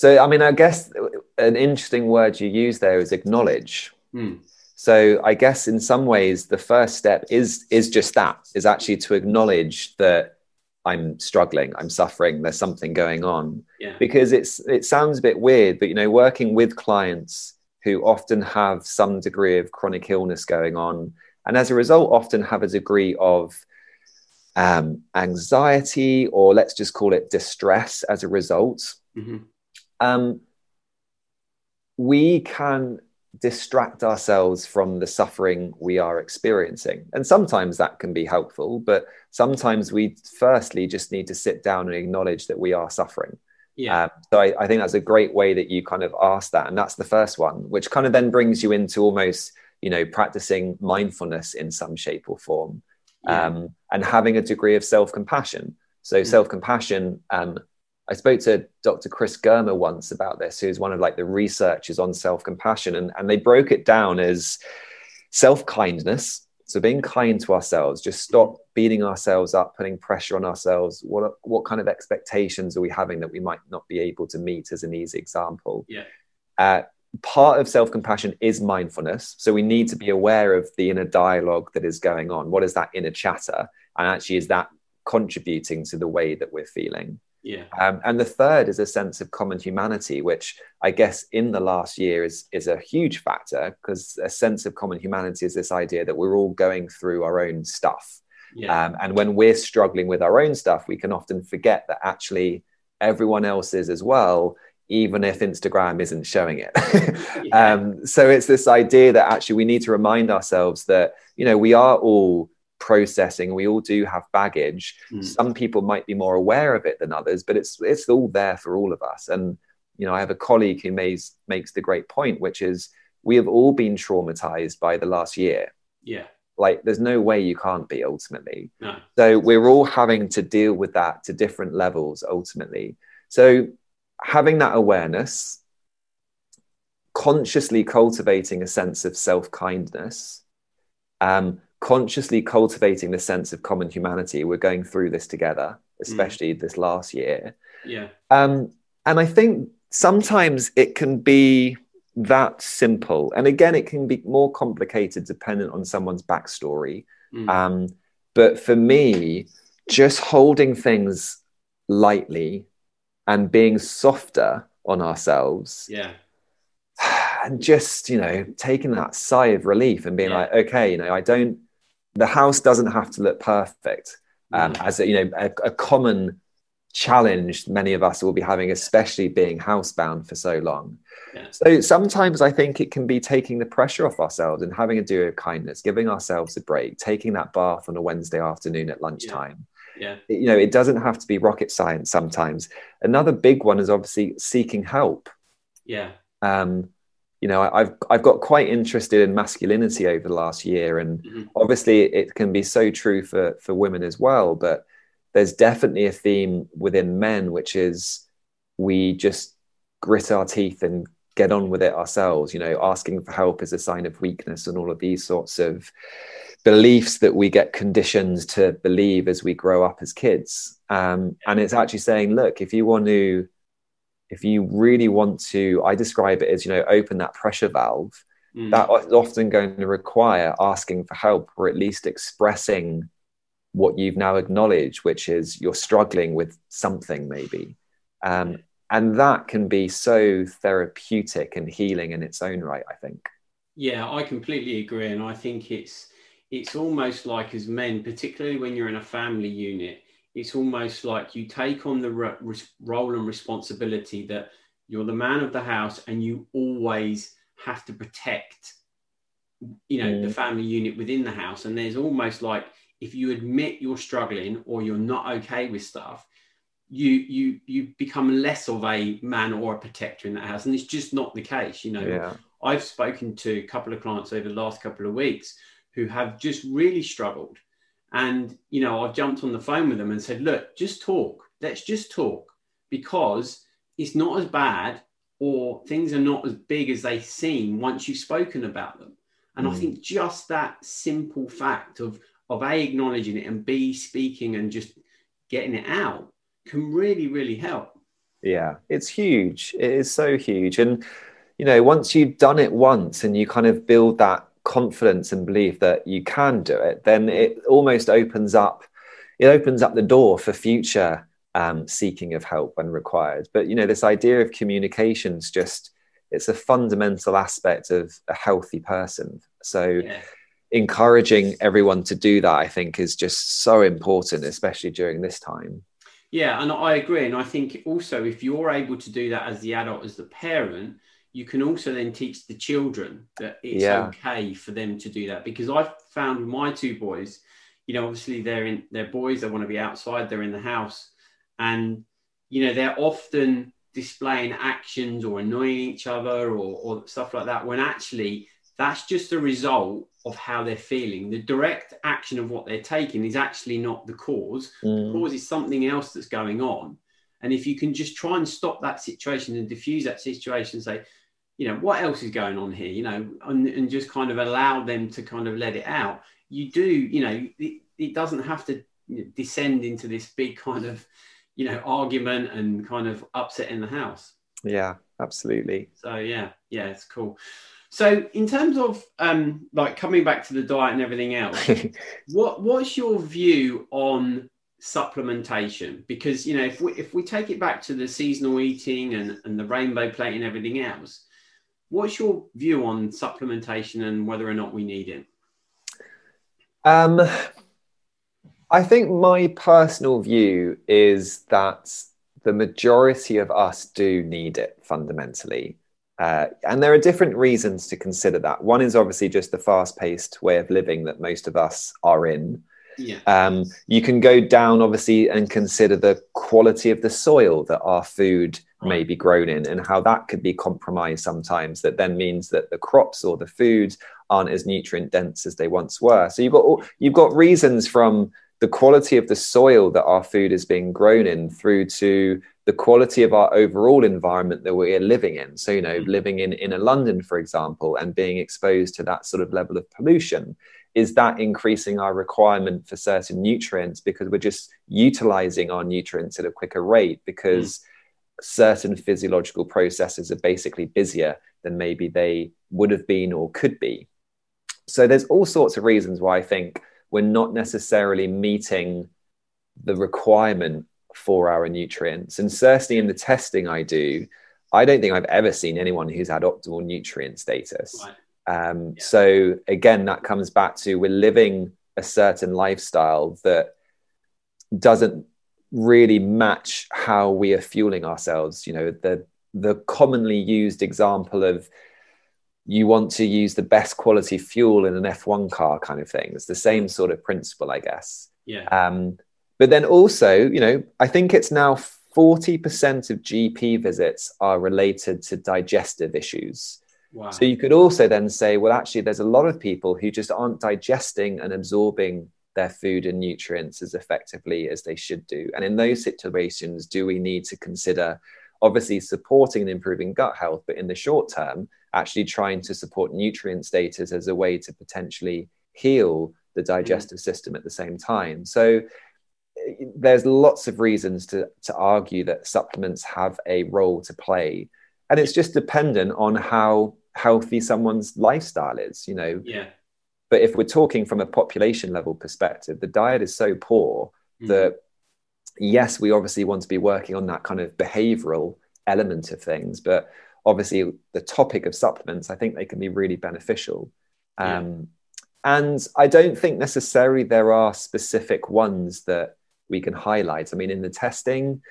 B: So, I mean, I guess an interesting word you use there is acknowledge. Mm. So, I guess in some ways, the first step is is just that: is actually to acknowledge that I'm struggling, I'm suffering, there's something going on. Yeah. Because it's it sounds a bit weird, but you know, working with clients who often have some degree of chronic illness going on, and as a result, often have a degree of um, anxiety, or let's just call it distress as a result. Mm-hmm um, we can distract ourselves from the suffering we are experiencing. And sometimes that can be helpful, but sometimes we firstly just need to sit down and acknowledge that we are suffering. Yeah. Um, so I, I, think that's a great way that you kind of ask that. And that's the first one, which kind of then brings you into almost, you know, practicing mindfulness in some shape or form yeah. um, and having a degree of self compassion. So, mm. self compassion um, I spoke to Dr. Chris Germer once about this, who's one of like the researchers on self compassion, and, and they broke it down as self kindness. So being kind to ourselves, just stop beating ourselves up, putting pressure on ourselves. What what kind of expectations are we having that we might not be able to meet? As an easy example,
A: yeah.
B: Uh, part of self compassion is mindfulness. So we need to be aware of the inner dialogue that is going on. What is that inner chatter? And actually, is that contributing to the way that we're feeling?
A: Yeah.
B: Um, and the third is a sense of common humanity, which I guess in the last year is is a huge factor because a sense of common humanity is this idea that we're all going through our own stuff. Yeah. Um, and when we're struggling with our own stuff, we can often forget that actually everyone else is as well, even if Instagram isn't showing it. yeah. um, so it's this idea that actually we need to remind ourselves that, you know, we are all processing. We all do have baggage. Mm. some people might be more aware of it than others but it's it's all there for all of us. And you know i have a colleague who makes makes the great point which is we have all been traumatized by the last year.
A: Yeah.
B: Like there's no way you can't be ultimately.
A: No.
B: so we're all having to deal with that to different levels ultimately. So having that awareness consciously cultivating a sense of self-kindness um, consciously cultivating the sense of common humanity. We're going through this together, especially mm. this last year.
A: Yeah.
B: Um, and I think sometimes it can be that simple. And again, it can be more complicated dependent on someone's backstory. Mm. Um, but for me, just holding things lightly and being softer on ourselves.
A: Yeah.
B: And just, you know, taking that sigh of relief and being yeah. like, okay, you know, I don't the house doesn't have to look perfect. Um, mm. As a, you know, a, a, common challenge many of us will be having, especially being housebound for so long. Yeah. So sometimes I think it can be taking the pressure off ourselves and having a do of kindness, giving ourselves a break, taking that bath on a Wednesday afternoon at lunchtime.
A: Yeah.
B: yeah. You know, it doesn't have to be rocket science sometimes. Another big one is obviously seeking help.
A: Yeah.
B: Um, you know i've i've got quite interested in masculinity over the last year and mm-hmm. obviously it can be so true for for women as well but there's definitely a theme within men, which is we just grit our teeth and get on with it ourselves. You know, asking for help is a sign of weakness, and all of these sorts of beliefs that we get conditioned to believe as we grow up as kids. Um, and it's actually saying, look, if you want to, if you really want to, I describe it as, you know, open that pressure valve. Mm. That is often going to require asking for help or at least expressing what you've now acknowledged, which is you're struggling with something maybe. Um, and that can be so therapeutic and healing in its own right, I think.
A: Yeah, I completely agree. And I think it's, it's almost like as men, particularly when you're in a family unit, it's almost like you take on the re- role and responsibility that you're the man of the house and you always have to protect you know mm. the family unit within the house and there's almost like if you admit you're struggling or you're not okay with stuff you you you become less of a man or a protector in that house and it's just not the case you know
B: yeah.
A: i've spoken to a couple of clients over the last couple of weeks who have just really struggled and you know i've jumped on the phone with them and said look just talk. Let's just talk because it's not as bad or things are not as big as they seem once you've spoken about them. And mm. i think just that simple fact of of a acknowledging it and b speaking and just getting it out can really really help.
B: Yeah it's huge. It is so huge. And you know once you've done it once and you kind of build that confidence and belief that you can do it then it almost opens up it opens up the door for future um, seeking of help when required but you know this idea of communications just it's a fundamental aspect of a healthy person so yeah encouraging everyone to do that, I think, is just so important, especially during this time.
A: Yeah, and I agree. And I think also if you're able to do that as the adult, as the parent, you can also then teach the children that it's yeah. okay for them to do that. Because I've found with my two boys, you know, obviously they're in they're boys, they want to be outside, they're in the house. And, you know, they're often displaying actions or annoying each other or, or stuff like that when actually that's just a result of how they're feeling. The direct action of what they're taking is actually not the cause. Mm. The cause is something else that's going on. And if you can just try and stop that situation and diffuse that situation say, you know, what else is going on here, you know, and, and just kind of allow them to kind of let it out, you do, you know, it, it doesn't have to descend into this big kind of, you know, argument and kind of upset in the house.
B: Yeah, absolutely.
A: So, yeah, yeah, it's cool. So, in terms of um, like coming back to the diet and everything else, what what's your view on supplementation? Because you know, if we if we take it back to the seasonal eating and, and the rainbow plate and everything else, what's your view on supplementation and whether or not we need it?
B: Um, I think my personal view is that the majority of us do need it fundamentally. Uh, and there are different reasons to consider that. One is obviously just the fast paced way of living that most of us are in.
A: Yeah.
B: Um, you can go down, obviously, and consider the quality of the soil that our food right. may be grown in and how that could be compromised sometimes. That then means that the crops or the foods aren't as nutrient dense as they once were. So you've got you've got reasons from the quality of the soil that our food is being grown in through to the quality of our overall environment that we're living in. So, you know, mm. living in in a London, for example, and being exposed to that sort of level of pollution, is that increasing our requirement for certain nutrients because we're just utilizing our nutrients at a quicker rate because mm. certain physiological processes are basically busier than maybe they would have been or could be. So there's all sorts of reasons why I think we're not necessarily meeting the requirement for our nutrients. And certainly in the testing I do, I don't think I've ever seen anyone who's had optimal nutrient status. Right. Um, yeah. So again, that comes back to we're living a certain lifestyle that doesn't really match how we are fueling ourselves. You know, the the commonly used example of you want to use the best quality fuel in an F1 car kind of thing. It's the same sort of principle, I guess.
A: Yeah.
B: Um, but then also, you know, I think it's now 40% of GP visits are related to digestive issues. Wow. So you could also then say, well, actually, there's a lot of people who just aren't digesting and absorbing their food and nutrients as effectively as they should do. And in those situations, do we need to consider obviously supporting and improving gut health, but in the short term, actually trying to support nutrient status as a way to potentially heal the digestive mm. system at the same time. So there's lots of reasons to, to argue that supplements have a role to play. And it's just dependent on how healthy someone's lifestyle is, you know.
A: Yeah.
B: But if we're talking from a population level perspective, the diet is so poor mm. that yes, we obviously want to be working on that kind of behavioral element of things, but obviously the topic of supplements, I think they can be really beneficial. Yeah. Um, and I don't think necessarily there are specific ones that we can highlight. I mean, in the testing,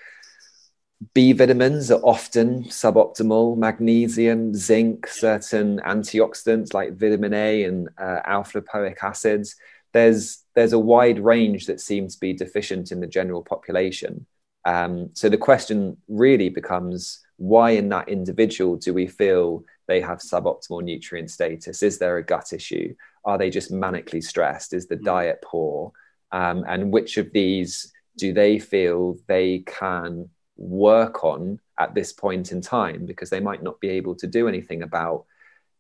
B: B vitamins are often suboptimal. Magnesium, zinc, certain antioxidants like vitamin A and uh, alpha lipoic acids. There's there's a wide range that seems to be deficient in the general population. Um, so the question really becomes why in that individual do we feel they have suboptimal nutrient status? Is there a gut issue? Are they just manically stressed? Is the mm. diet poor? Um, and which of these do they feel they can work on at this point in time? Because they might not be able to do anything about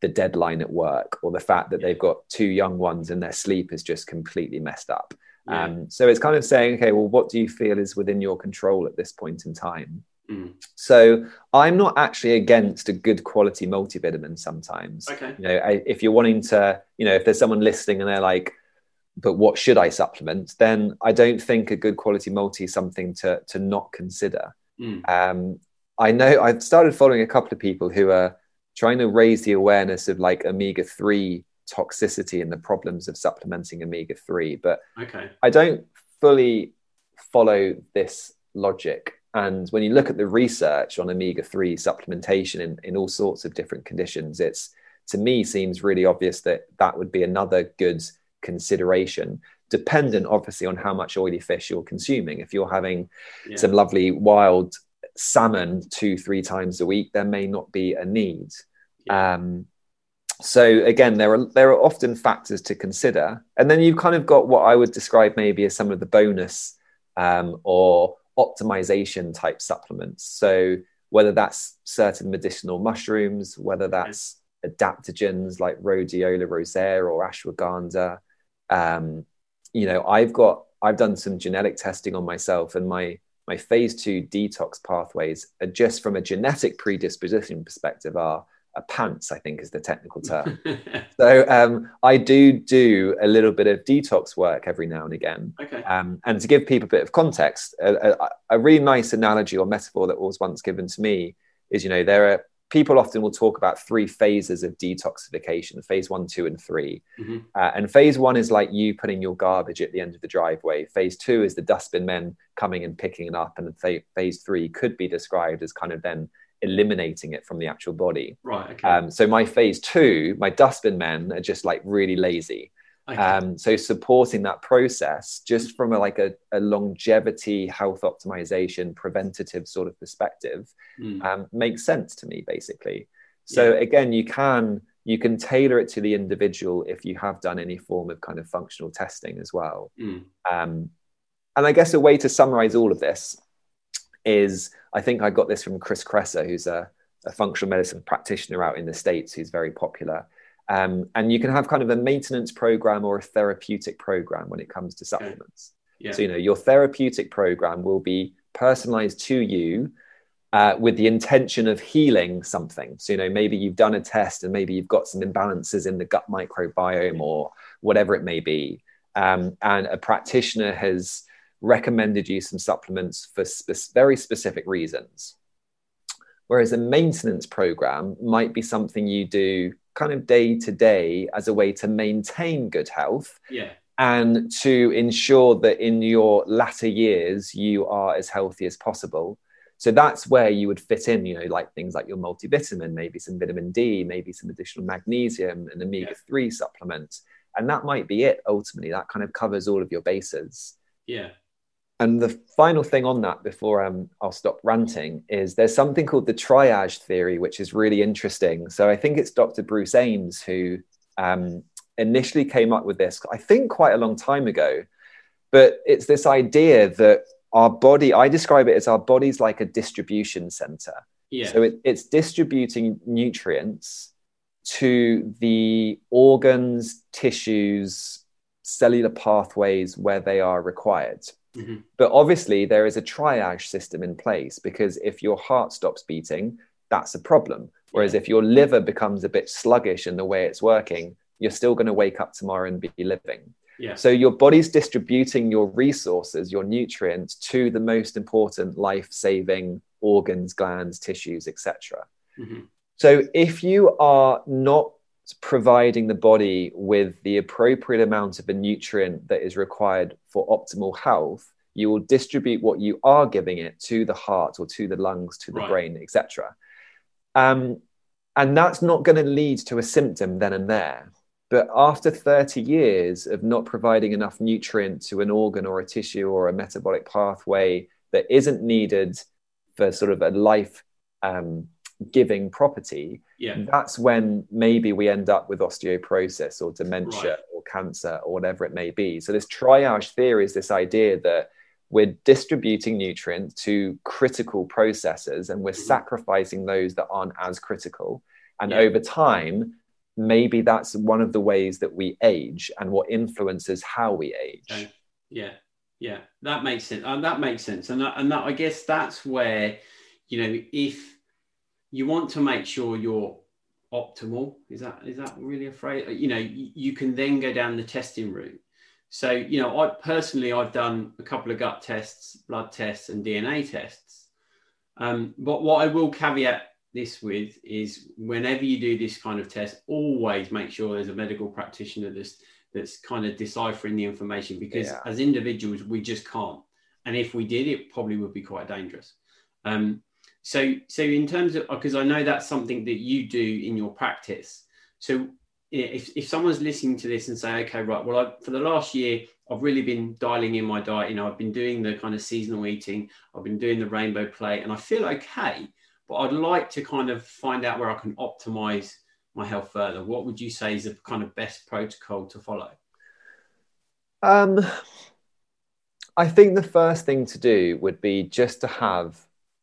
B: the deadline at work or the fact that they've got two young ones and their sleep is just completely messed up. Yeah. Um, so it's kind of saying, okay, well, what do you feel is within your control at this point in time? Mm. So I'm not actually against a good quality multivitamin sometimes.
A: Okay.
B: You know, I, if you're wanting to, you know, if there's someone listening and they're like, but what should I supplement? Then I don't think a good quality multi is something to to not consider. Mm. Um, I know I've started following a couple of people who are trying to raise the awareness of like omega three toxicity and the problems of supplementing omega 3 but
A: okay.
B: i don't fully follow this logic and when you look at the research on omega 3 supplementation in, in all sorts of different conditions it's to me seems really obvious that that would be another good consideration dependent obviously on how much oily fish you're consuming. If you're having yeah. some lovely wild salmon two three times a week there may not be a need. Yeah. um, so again there are there are often factors to consider. And then you've kind of got what i would describe maybe as some of the bonus um, or optimization type supplements. So whether that's certain medicinal mushrooms whether that's adaptogens like rhodiola rosea or ashwagandha um, you know i've got i've done some genetic testing on myself and my my phase two detox pathways are just from a genetic predisposition perspective are a pants, I think is the technical term. so um, I do do a little bit of detox work every now and again.
A: Okay.
B: Um, and to give people a bit of context, a, a, a, really nice analogy or metaphor that was once given to me is, you know, there are people often will talk about three phases of detoxification: phase one, two, and 3 mm-hmm. uh, and phase one is like you putting your garbage at the end of the driveway. Phase two is the dustbin men coming and picking it up, and phase three could be described as kind of then eliminating it from the actual body.
A: Right. Okay.
B: Um, so my phase two, my dustbin men are just like really lazy. Okay. Um, so supporting that process just from a, like a, a, longevity, health optimization, preventative sort of perspective mm. um, makes sense to me basically. So yeah. again, you can you can tailor it to the individual if you have done any form of kind of functional testing as well. Mm. Um, and I guess a way to summarize all of this is I think I got this from Chris Kresser, who's a, a functional medicine practitioner out in the States who's very popular. Um, and you can have kind of a maintenance program or a therapeutic program when it comes to supplements. Yeah. So, you know, your therapeutic program will be personalized to you uh, with the intention of healing something. So, you know, maybe you've done a test and maybe you've got some imbalances in the gut microbiome or whatever it may be. Um, and a practitioner has recommended you some supplements for very specific reasons. Whereas a maintenance program might be something you do kind of day to day as a way to maintain good health.
A: Yeah.
B: And to ensure that in your latter years, you are as healthy as possible. So that's where you would fit in, you know, like things like your multivitamin, maybe some vitamin D, maybe some additional magnesium, and omega 3 yeah. supplement. And that might be it ultimately. That kind of covers all of your bases.
A: Yeah.
B: And the final thing on that before um, I'll stop ranting is there's something called the triage theory, which is really interesting. So I think it's Dr. Bruce Ames who um, initially came up with this, I think, quite a long time ago. But it's this idea that our body, I describe it as our body's like a distribution center.
A: Yeah.
B: So it, it's distributing nutrients to the organs, tissues, cellular pathways where they are required.
A: Mm-hmm.
B: But obviously, there is a triage system in place because if your heart stops beating, that's a problem. Whereas if your liver becomes a bit sluggish in the way it's working, you're still going to wake up tomorrow and be living.
A: Yeah.
B: So your body's distributing your resources, your nutrients to the most important life-saving organs, glands, tissues, etc.
A: Mm-hmm.
B: So if you are not providing the body with the appropriate amount of a nutrient that is required for optimal health, you will distribute what you are giving it to the heart or to the lungs, to the
A: Right.
B: brain, etc. Um, and that's not going to lead to a symptom then and there. But after 30 years of not providing enough nutrient to an organ or a tissue or a metabolic pathway that isn't needed for sort of a life um, giving property,
A: Yeah.
B: that's when maybe we end up with osteoporosis or dementia
A: Right.
B: or cancer or whatever it may be. So, this triage theory is this idea that we're distributing nutrients to critical processes and we're
A: Mhm.
B: sacrificing those that aren't as critical. And
A: Yeah.
B: over time, maybe that's one of the ways that we age and what influences how we age.
A: Okay. Yeah, yeah, that makes sense. And that makes sense. And that, and that, I guess that's where, you know, if you want to make sure you're optimal, is that is that really a phrase? You know, you, you can then go down the testing route. So, you know, I personally I've done a couple of gut tests, blood tests, and DNA tests. Um, but what I will caveat this with is whenever you do this kind of test, always make sure there's a medical practitioner that's that's kind of deciphering the information because
B: Yeah.
A: as individuals we just can't and if we did it probably would be quite dangerous um, so so in terms of because i know that's something that you do in your practice. So if, if someone's listening to this and say okay right well I, for the last year i've really been dialing in my diet you know i've been doing the kind of seasonal eating i've been doing the rainbow plate and i feel okay but i'd like to kind of find out where i can optimize my health further. What would you say is the kind of best protocol to follow?
B: Um, I think the first thing to do would be just to have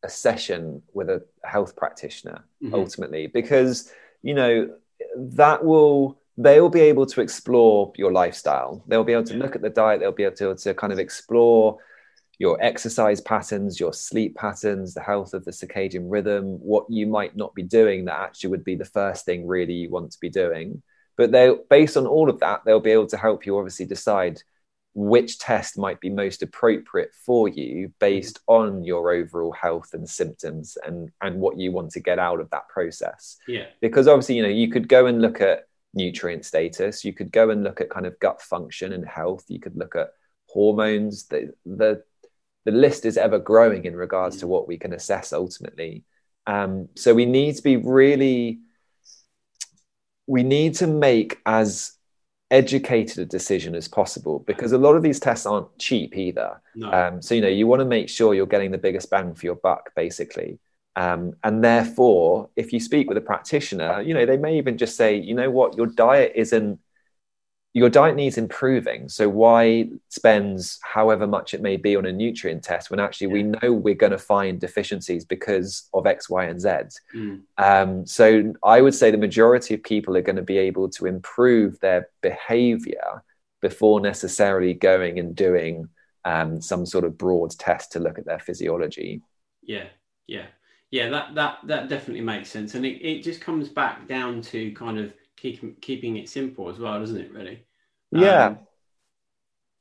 B: a session with a health practitioner
A: Mhm.
B: ultimately, because you know that will they'll be able to explore your lifestyle. They'll be able to
A: Yeah.
B: look at the diet. They'll be able to, to kind of explore your exercise patterns, your sleep patterns, the health of the circadian rhythm, what you might not be doing that actually would be the first thing really you want to be doing. But they, based on all of that, they'll be able to help you obviously decide which test might be most appropriate for you based on your overall health and symptoms and and what you want to get out of that process.
A: Yeah.
B: Because obviously you know you could go and look at nutrient status you could go and look at kind of gut function and health you could look at hormones the the the list is ever growing in regards to what we can assess ultimately. Um, so we need to be really we need to make as educated a decision as possible because a lot of these tests aren't cheap either
A: no
B: um, so you know you want to make sure you're getting the biggest bang for your buck, basically. Um, and therefore, if you speak with a practitioner, you know they may even just say, you know what, your diet isn't. Your diet needs improving. So why spend however much it may be on a nutrient test when actually we know we're going to find deficiencies because of X, Y, and Z.
A: Mm.
B: Um, so I would say the majority of people are going to be able to improve their behavior before necessarily going and doing um, some sort of broad test to look at their physiology.
A: Yeah, yeah, yeah. That that that definitely makes sense, and it, it just comes back down to kind of keeping keeping it simple as well, doesn't it? Really.
B: Yeah,
A: Um,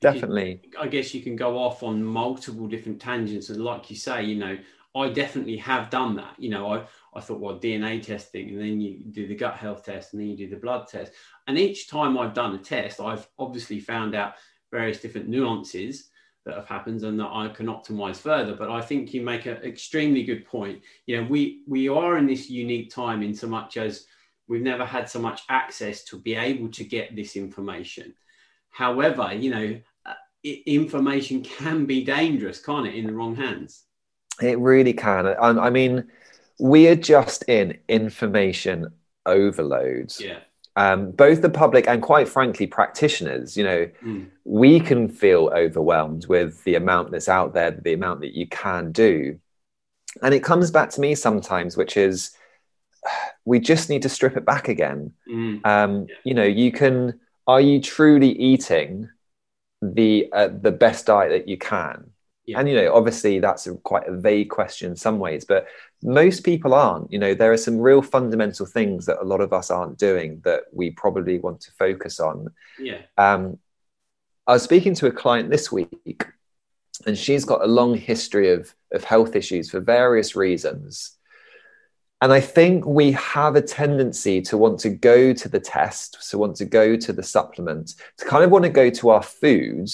B: definitely.
A: I guess you can go off on multiple different tangents, and like you say, you know, I definitely have done that. You know, I I thought, well, DNA testing, and then you do the gut health test, and then you do the blood test, and each time I've done a test, I've obviously found out various different nuances that have happened and that I can optimize further. But I think you make an extremely good point. You know, we we are in this unique time in so much as we've never had so much access to be able to get this information. However, you know, uh, information can be dangerous, can't it, in the wrong hands?
B: It really can. I, I mean, we are just in information overload.
A: Yeah,
B: um, both the public and quite frankly practitioners you know mm. we can feel overwhelmed with the amount that's out there the amount that you can do and it comes back to me sometimes which is we just need to strip it back again mm. um, yeah. you know you can are you truly eating the uh, the best diet that you can yeah. and you know obviously that's a, quite a vague question in some ways but most people aren't you know there are some real fundamental things that a lot of us aren't doing that we probably want to focus on
A: yeah
B: um, i was speaking to a client this week and she's got a long history of of health issues for various reasons and i think we have a tendency to want to go to the test to want to go to the supplement to kind of want to go to our food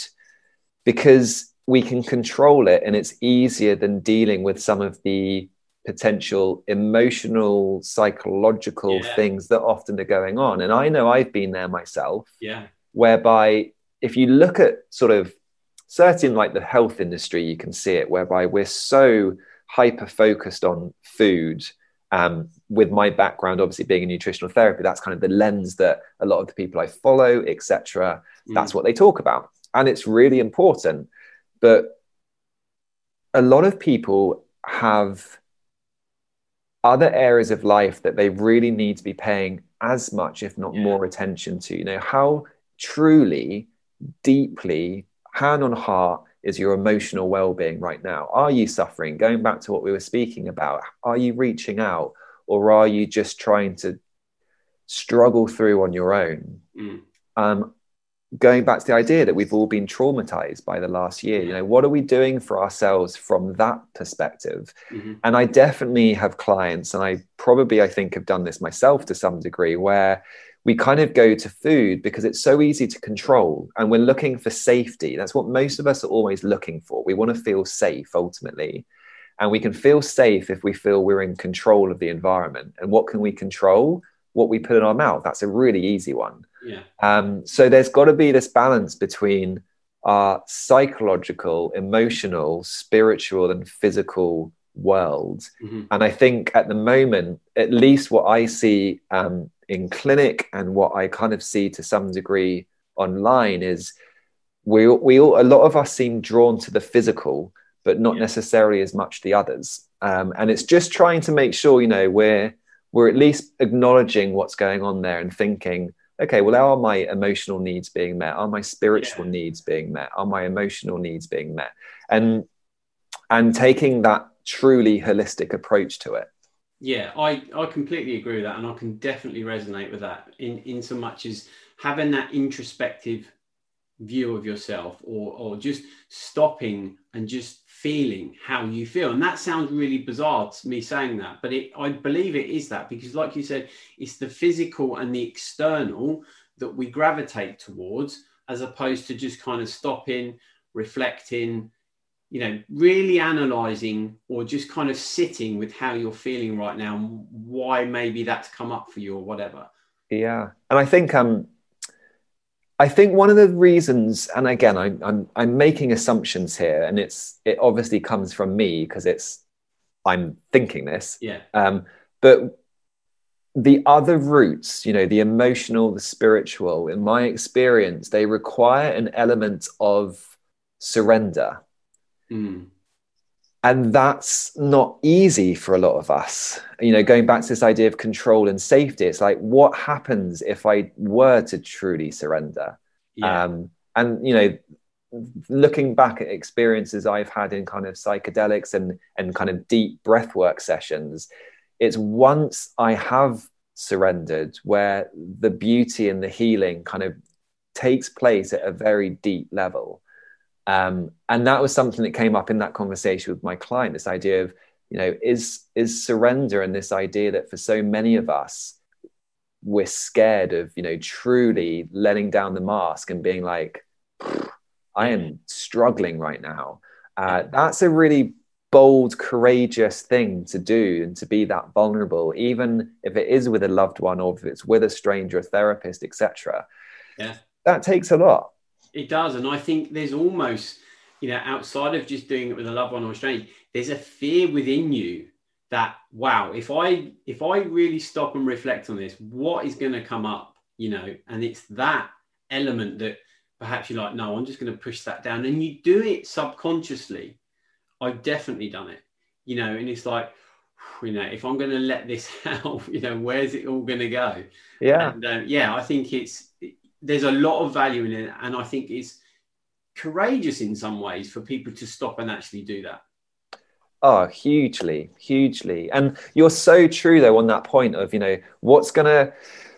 B: because we can control it and it's easier than dealing with some of the potential emotional psychological yeah. things that often are going on and i know i've been there myself
A: yeah
B: whereby if you look at sort of certain like the health industry you can see it whereby we're so hyper focused on food um, with my background obviously being a nutritional therapy that's kind of the lens that a lot of the people i follow etc mm. that's what they talk about and it's really important but a lot of people have other areas of life that they really need to be paying as much, if not yeah. more, attention to. You know, how truly, deeply, hand on heart is your emotional well being right now? Are you suffering? Going back to what we were speaking about, are you reaching out or are you just trying to struggle through on your own? Mm. Um, going back to the idea that we've all been traumatized by the last year you know what are we doing for ourselves from that perspective mm-hmm. and i definitely have clients and i probably i think have done this myself to some degree where we kind of go to food because it's so easy to control and we're looking for safety. That's what most of us are always looking for. We want to feel safe ultimately. And we can feel safe if we feel we're in control of the environment. And what can we control? What we put in our mouth. That's a really easy one.
A: Yeah.
B: Um, so there's got to be this balance between our psychological, emotional, spiritual, and physical world. Mm-hmm. And I think at the moment, at least what I see um, in clinic and what I kind of see to some degree online is we we all, a lot of us seem drawn to the physical, but not yeah. necessarily as much the others. Um, and it's just trying to make sure you know we're we're at least acknowledging what's going on there and thinking okay, well, how are my emotional needs being met? Are my spiritual yeah. needs being met? Are my emotional needs being met? And and taking that truly holistic approach to it.
A: Yeah, I, I completely agree with that. And I can definitely resonate with that in, in so much as having that introspective view of yourself or, or just stopping and just feeling how you feel. And that sounds really bizarre to me saying that, but it, I believe it is that because, like you said, it's the physical and the external that we gravitate towards as opposed to just kind of stopping, reflecting, you know, really analyzing or just kind of sitting with how you're feeling right now and why maybe that's come up for you or whatever.
B: Yeah. And I think, um, I think one of the reasons, and again, I'm, I'm, I'm making assumptions here, and it's it obviously comes from me because it's I'm thinking this.
A: Yeah.
B: Um, but the other roots, you know, the emotional, the spiritual, in my experience, they require an element of surrender.
A: Mm.
B: And that's not easy for a lot of us. You know going back to this idea of control and safety it's like what happens if i were to truly surrender?
A: Yeah.
B: um, and you know looking back at experiences i've had in kind of psychedelics and and kind of deep breathwork sessions it's once i have surrendered where the beauty and the healing kind of takes place at a very deep level um, and that was something that came up in that conversation with my client this idea of you know is is surrender and this idea that for so many of us we're scared of you know truly letting down the mask and being like i am struggling right now. Uh, that's a really bold courageous thing to do and to be that vulnerable even if it is with a loved one or if it's with a stranger a therapist etc
A: yeah.
B: That takes a lot
A: it does, and I think there's almost, you know, outside of just doing it with a loved one or a stranger, there's a fear within you that wow, if I if I really stop and reflect on this, what is going to come up? you know, and it's that element that perhaps you're like, no, I'm just going to push that down. And you do it subconsciously. I've definitely done it, you know, and it's like, you know, if I'm going to let this out, you know, where's it all going to go?
B: Yeah.
A: And, uh, yeah, I think it's, there's a lot of value in it. And I think it's courageous in some ways for people to stop and actually do that.
B: Oh, hugely, hugely. And you're so true though on that point of, you know, what's gonna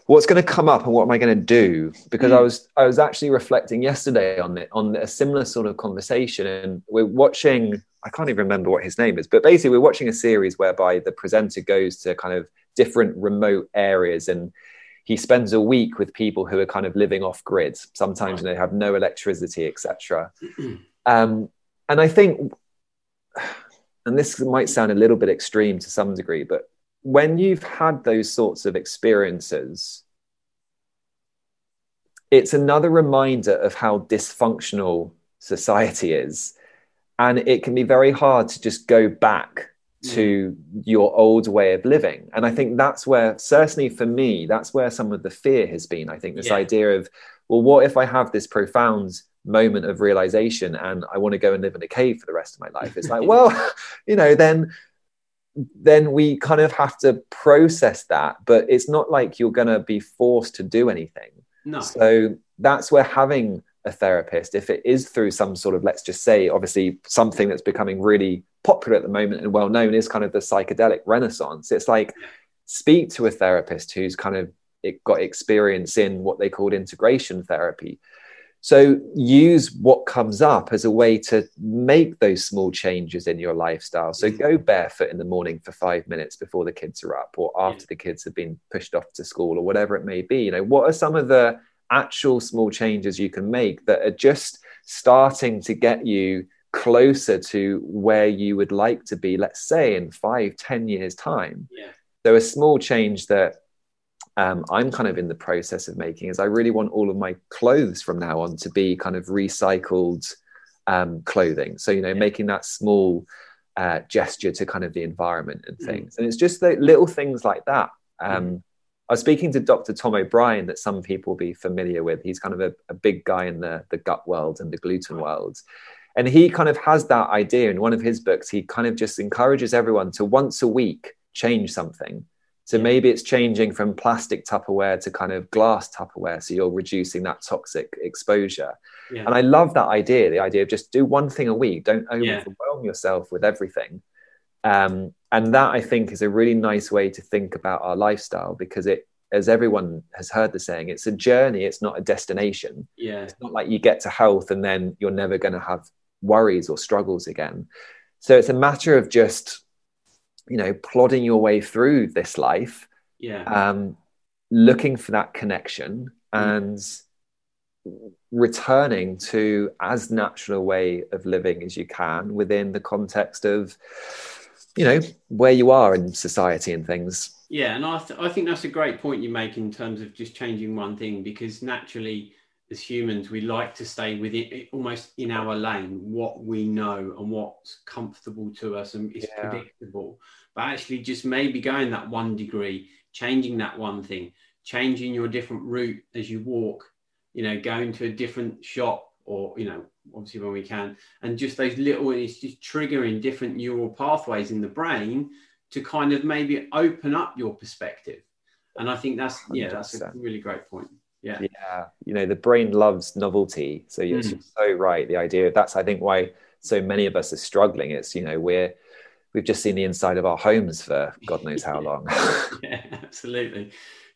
B: what's gonna come up and what am I gonna do? Because mm. I was I was actually reflecting yesterday on it on a similar sort of conversation and we're watching I can't even remember what his name is, but basically we're watching a series whereby the presenter goes to kind of different remote areas and he spends a week with people who are kind of living off grid. Sometimes they have no electricity, etc. um, and I think and this might sound a little bit extreme to some degree, but when you've had those sorts of experiences, it's another reminder of how dysfunctional society is. And it can be very hard to just go back to mm. your old way of living. And I think that's where, certainly for me, that's where some of the fear has been. I think this yeah. idea of, well, what if I have this profound moment of realization and I want to go and live in a cave for the rest of my life. It's like, well, you know, then then we kind of have to process that, but it's not like you're going to be forced to do anything.
A: No.
B: So that's where having a therapist, if it is through some sort of, let's just say, obviously something that's becoming really popular at the moment and well known is kind of the psychedelic renaissance. It's like speak to a therapist who's kind of got experience in what they called integration therapy so use what comes up as a way to make those small changes in your lifestyle. So mm. go barefoot in the morning for five minutes before the kids are up or after the kids have been pushed off to school or whatever it may be. You know, what are some of the actual small changes you can make that are just starting to get you closer to where you would like to be, let's say in five, ten years' time?
A: Yeah.
B: So a small change that um, I'm kind of in the process of making is I really want all of my clothes from now on to be kind of recycled um, clothing. So, you know, yeah. making that small uh, gesture to kind of the environment and mm. things. Mm. And it's just the little things like that. Um, mm. I was speaking to Dr. Tom O'Bryan, that some people will be familiar with. He's kind of a, a big guy in the, the gut world and the gluten world. And he kind of has that idea in one of his books. He kind of just encourages everyone to once a week change something so maybe it's changing from plastic Tupperware to kind of glass Tupperware. So you're reducing that toxic exposure. Yeah. And I love that idea the idea of just do one thing a week, don't overwhelm yeah. yourself with everything. Um, and that I think is a really nice way to think about our lifestyle because it, as everyone has heard the saying, it's a journey, it's not a destination.
A: Yeah.
B: It's not like you get to health and then you're never going to have worries or struggles again. So it's a matter of just you know plodding your way through this life
A: yeah
B: um looking for that connection mm. and returning to as natural a way of living as you can within the context of you know where you are in society and things
A: yeah and i, th- I think that's a great point you make in terms of just changing one thing because naturally as humans, we like to stay within almost in our lane, what we know and what's comfortable to us and is yeah. predictable. But actually, just maybe going that one degree, changing that one thing, changing your different route as you walk, you know, going to a different shop or, you know, obviously when we can, and just those little, it's just triggering different neural pathways in the brain to kind of maybe open up your perspective. And I think that's, yeah, that's a really great point. Yeah.
B: Yeah. You know, the brain loves novelty. So you're mm. so right. The idea that's, I think, why so many of us are struggling. It's, you know, we're, we've just seen the inside of our homes for God knows how long.
A: yeah, absolutely.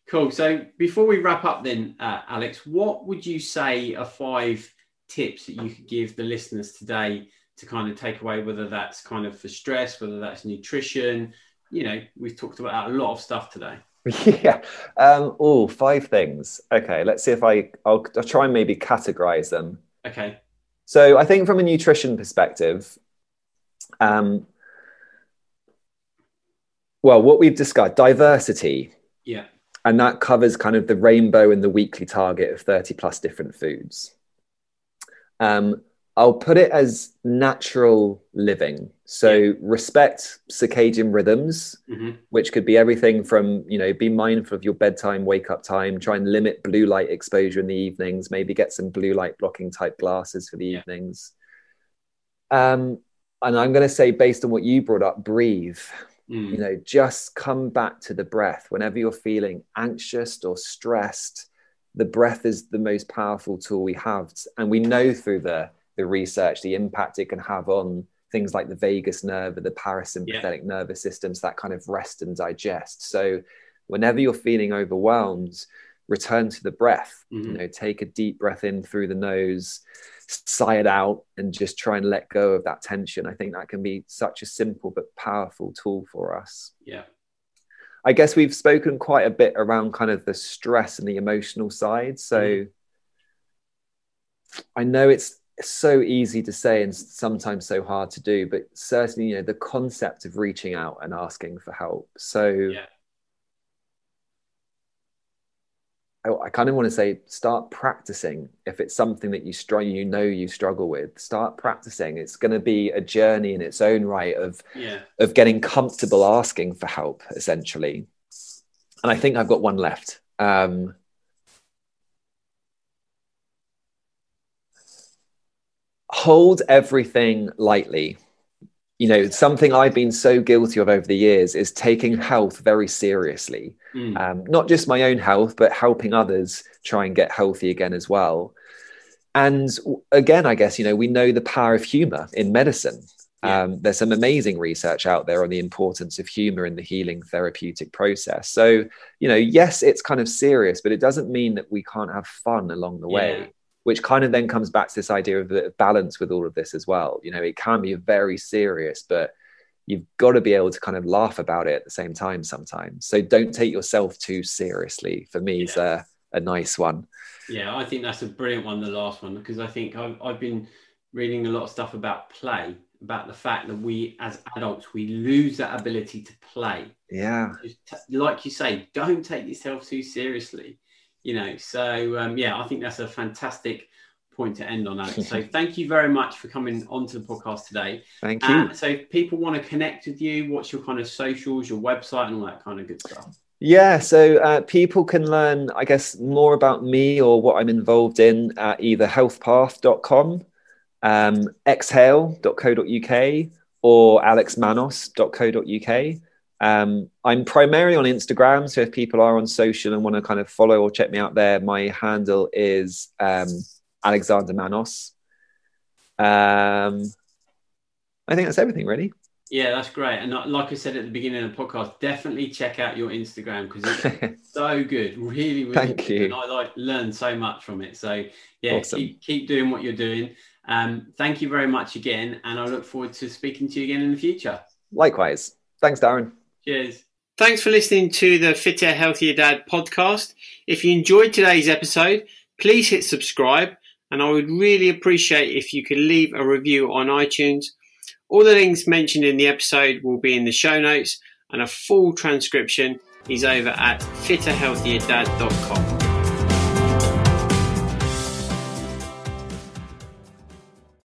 A: Cool. So before we wrap up, then, uh, Alex, what would you say are five tips that you could give the listeners today to kind of take away, whether that's kind of for stress, whether that's nutrition? You know, we've talked about a lot of stuff today.
B: Yeah. Um, oh, five things. Okay. Let's see if I, I'll, I'll try and maybe categorize them.
A: Okay.
B: So I think from a nutrition perspective, um, well, what we've discussed, diversity.
A: Yeah.
B: And that covers kind of the rainbow and the weekly target of 30 plus different foods. Um, I'll put it as natural living. So yeah. respect circadian rhythms, mm-hmm. which could be everything from, you know, be mindful of your bedtime, wake up time, try and limit blue light exposure in the evenings, maybe get some blue light blocking type glasses for the yeah. evenings. Um, and I'm going to say, based on what you brought up, breathe. Mm. You know, just come back to the breath whenever you're feeling anxious or stressed. The breath is the most powerful tool we have. And we know through the the research, the impact it can have on things like the vagus nerve or the parasympathetic yeah. nervous systems that kind of rest and digest. So whenever you're feeling overwhelmed, return to the breath. Mm-hmm. You know, take a deep breath in through the nose, sigh it out, and just try and let go of that tension. I think that can be such a simple but powerful tool for us.
A: Yeah.
B: I guess we've spoken quite a bit around kind of the stress and the emotional side. So mm-hmm. I know it's so easy to say and sometimes so hard to do but certainly you know the concept of reaching out and asking for help so yeah. I, I kind of want to say start practicing if it's something that you struggle you know you struggle with start practicing it's going to be a journey in its own right of
A: yeah.
B: of getting comfortable asking for help essentially and i think i've got one left um, hold everything lightly. You know, something I've been so guilty of over the years is taking health very seriously. Mm. Um, not just my own health, but helping others try and get healthy again as well. And again, I guess, you know, we know the power of humor in medicine. Yeah. Um, there's some amazing research out there on the importance of humor in the healing therapeutic process. So, you know, yes, it's kind of serious, but it doesn't mean that we can't have fun along the way which kind of then comes back to this idea of the balance with all of this as well. You know, it can be very serious, but you've got to be able to kind of laugh about it at the same time sometimes. So don't take yourself too seriously. For me, yeah. is a, a nice one.
A: Yeah, I think that's a brilliant one, the last one, because I think I've, I've been reading a lot of stuff about play, about the fact that we as adults, we lose that ability to play.
B: Yeah.
A: Like you say, don't take yourself too seriously you know so um, yeah i think that's a fantastic point to end on that so thank you very much for coming onto the podcast today.
B: Thank you. uh,
A: so if people want to connect with you what's your kind of socials your website and all that kind of good stuff?
B: Yeah, so uh, people can learn, I guess, more about me or what I'm involved in at either healthpath.com, um, exhale.co.uk, or alexmanos.co.uk. Um, I'm primarily on Instagram, so if people are on social and want to kind of follow or check me out there, my handle is um, Alexander Manos. Um, I think that's everything, really.
A: Yeah, that's great. And like I said at the beginning of the podcast, definitely check out your Instagram because it's so good. Really, really
B: Thank
A: good.
B: you.
A: And I like learn so much from it. So yeah, awesome. keep keep doing what you're doing. Um, thank you very much again, and I look forward to speaking to you again in the future.
B: Likewise. Thanks, Darren.
A: Cheers. Thanks for listening to the Fitter, Healthier Dad podcast. If you enjoyed today's episode, please hit subscribe, and I would really appreciate if you could leave a review on iTunes. All the links mentioned in the episode will be in the show notes, and a full transcription is over at fitterhealthierdad.com.